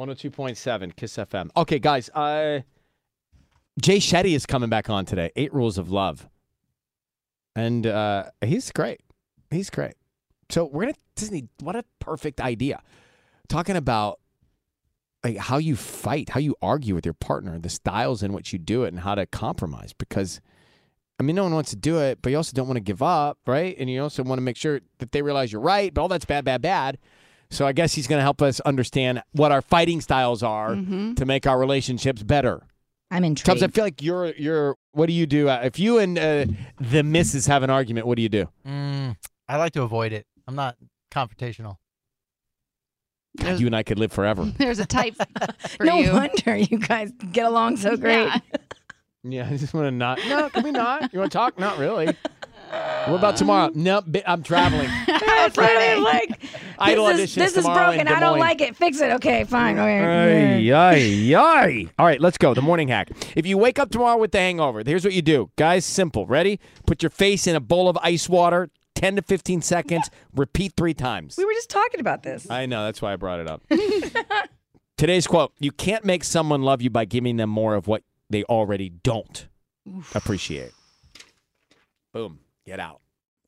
102.7 Kiss FM. Okay, guys. Uh, Jay Shetty is coming back on today. Eight Rules of Love, and uh, he's great. He's great. So we're gonna Disney. What a perfect idea. Talking about like how you fight, how you argue with your partner, the styles in which you do it, and how to compromise. Because I mean, no one wants to do it, but you also don't want to give up, right? And you also want to make sure that they realize you're right. But all that's bad, bad, bad. So I guess he's going to help us understand what our fighting styles are Mhm. to make our relationships better. I'm Tubbs, intrigued. I feel like you're you're. What do you do uh, if you and uh, the missus have an argument? What do you do? Mm, I like to avoid it. I'm not confrontational. God, you and I could live forever. There's a type for no you. wonder you guys get along so great. Yeah. Yeah, I just want to not. No, can we not? You want to talk? Not really. What about tomorrow? No, bi- I'm traveling. That's right. Like, Idol this is, this is broken. I don't like it. Fix it. Okay, fine. Okay. Ay, ay, ay. All right, let's go. The morning hack. If you wake up tomorrow with the hangover, here's what you do. Guys, simple. Ready? Put your face in a bowl of ice water, 10 to 15 seconds. Repeat three times. We were just talking about this. I know. That's why I brought it up. Today's quote You can't make someone love you by giving them more of what they already don't appreciate. Boom. Get out.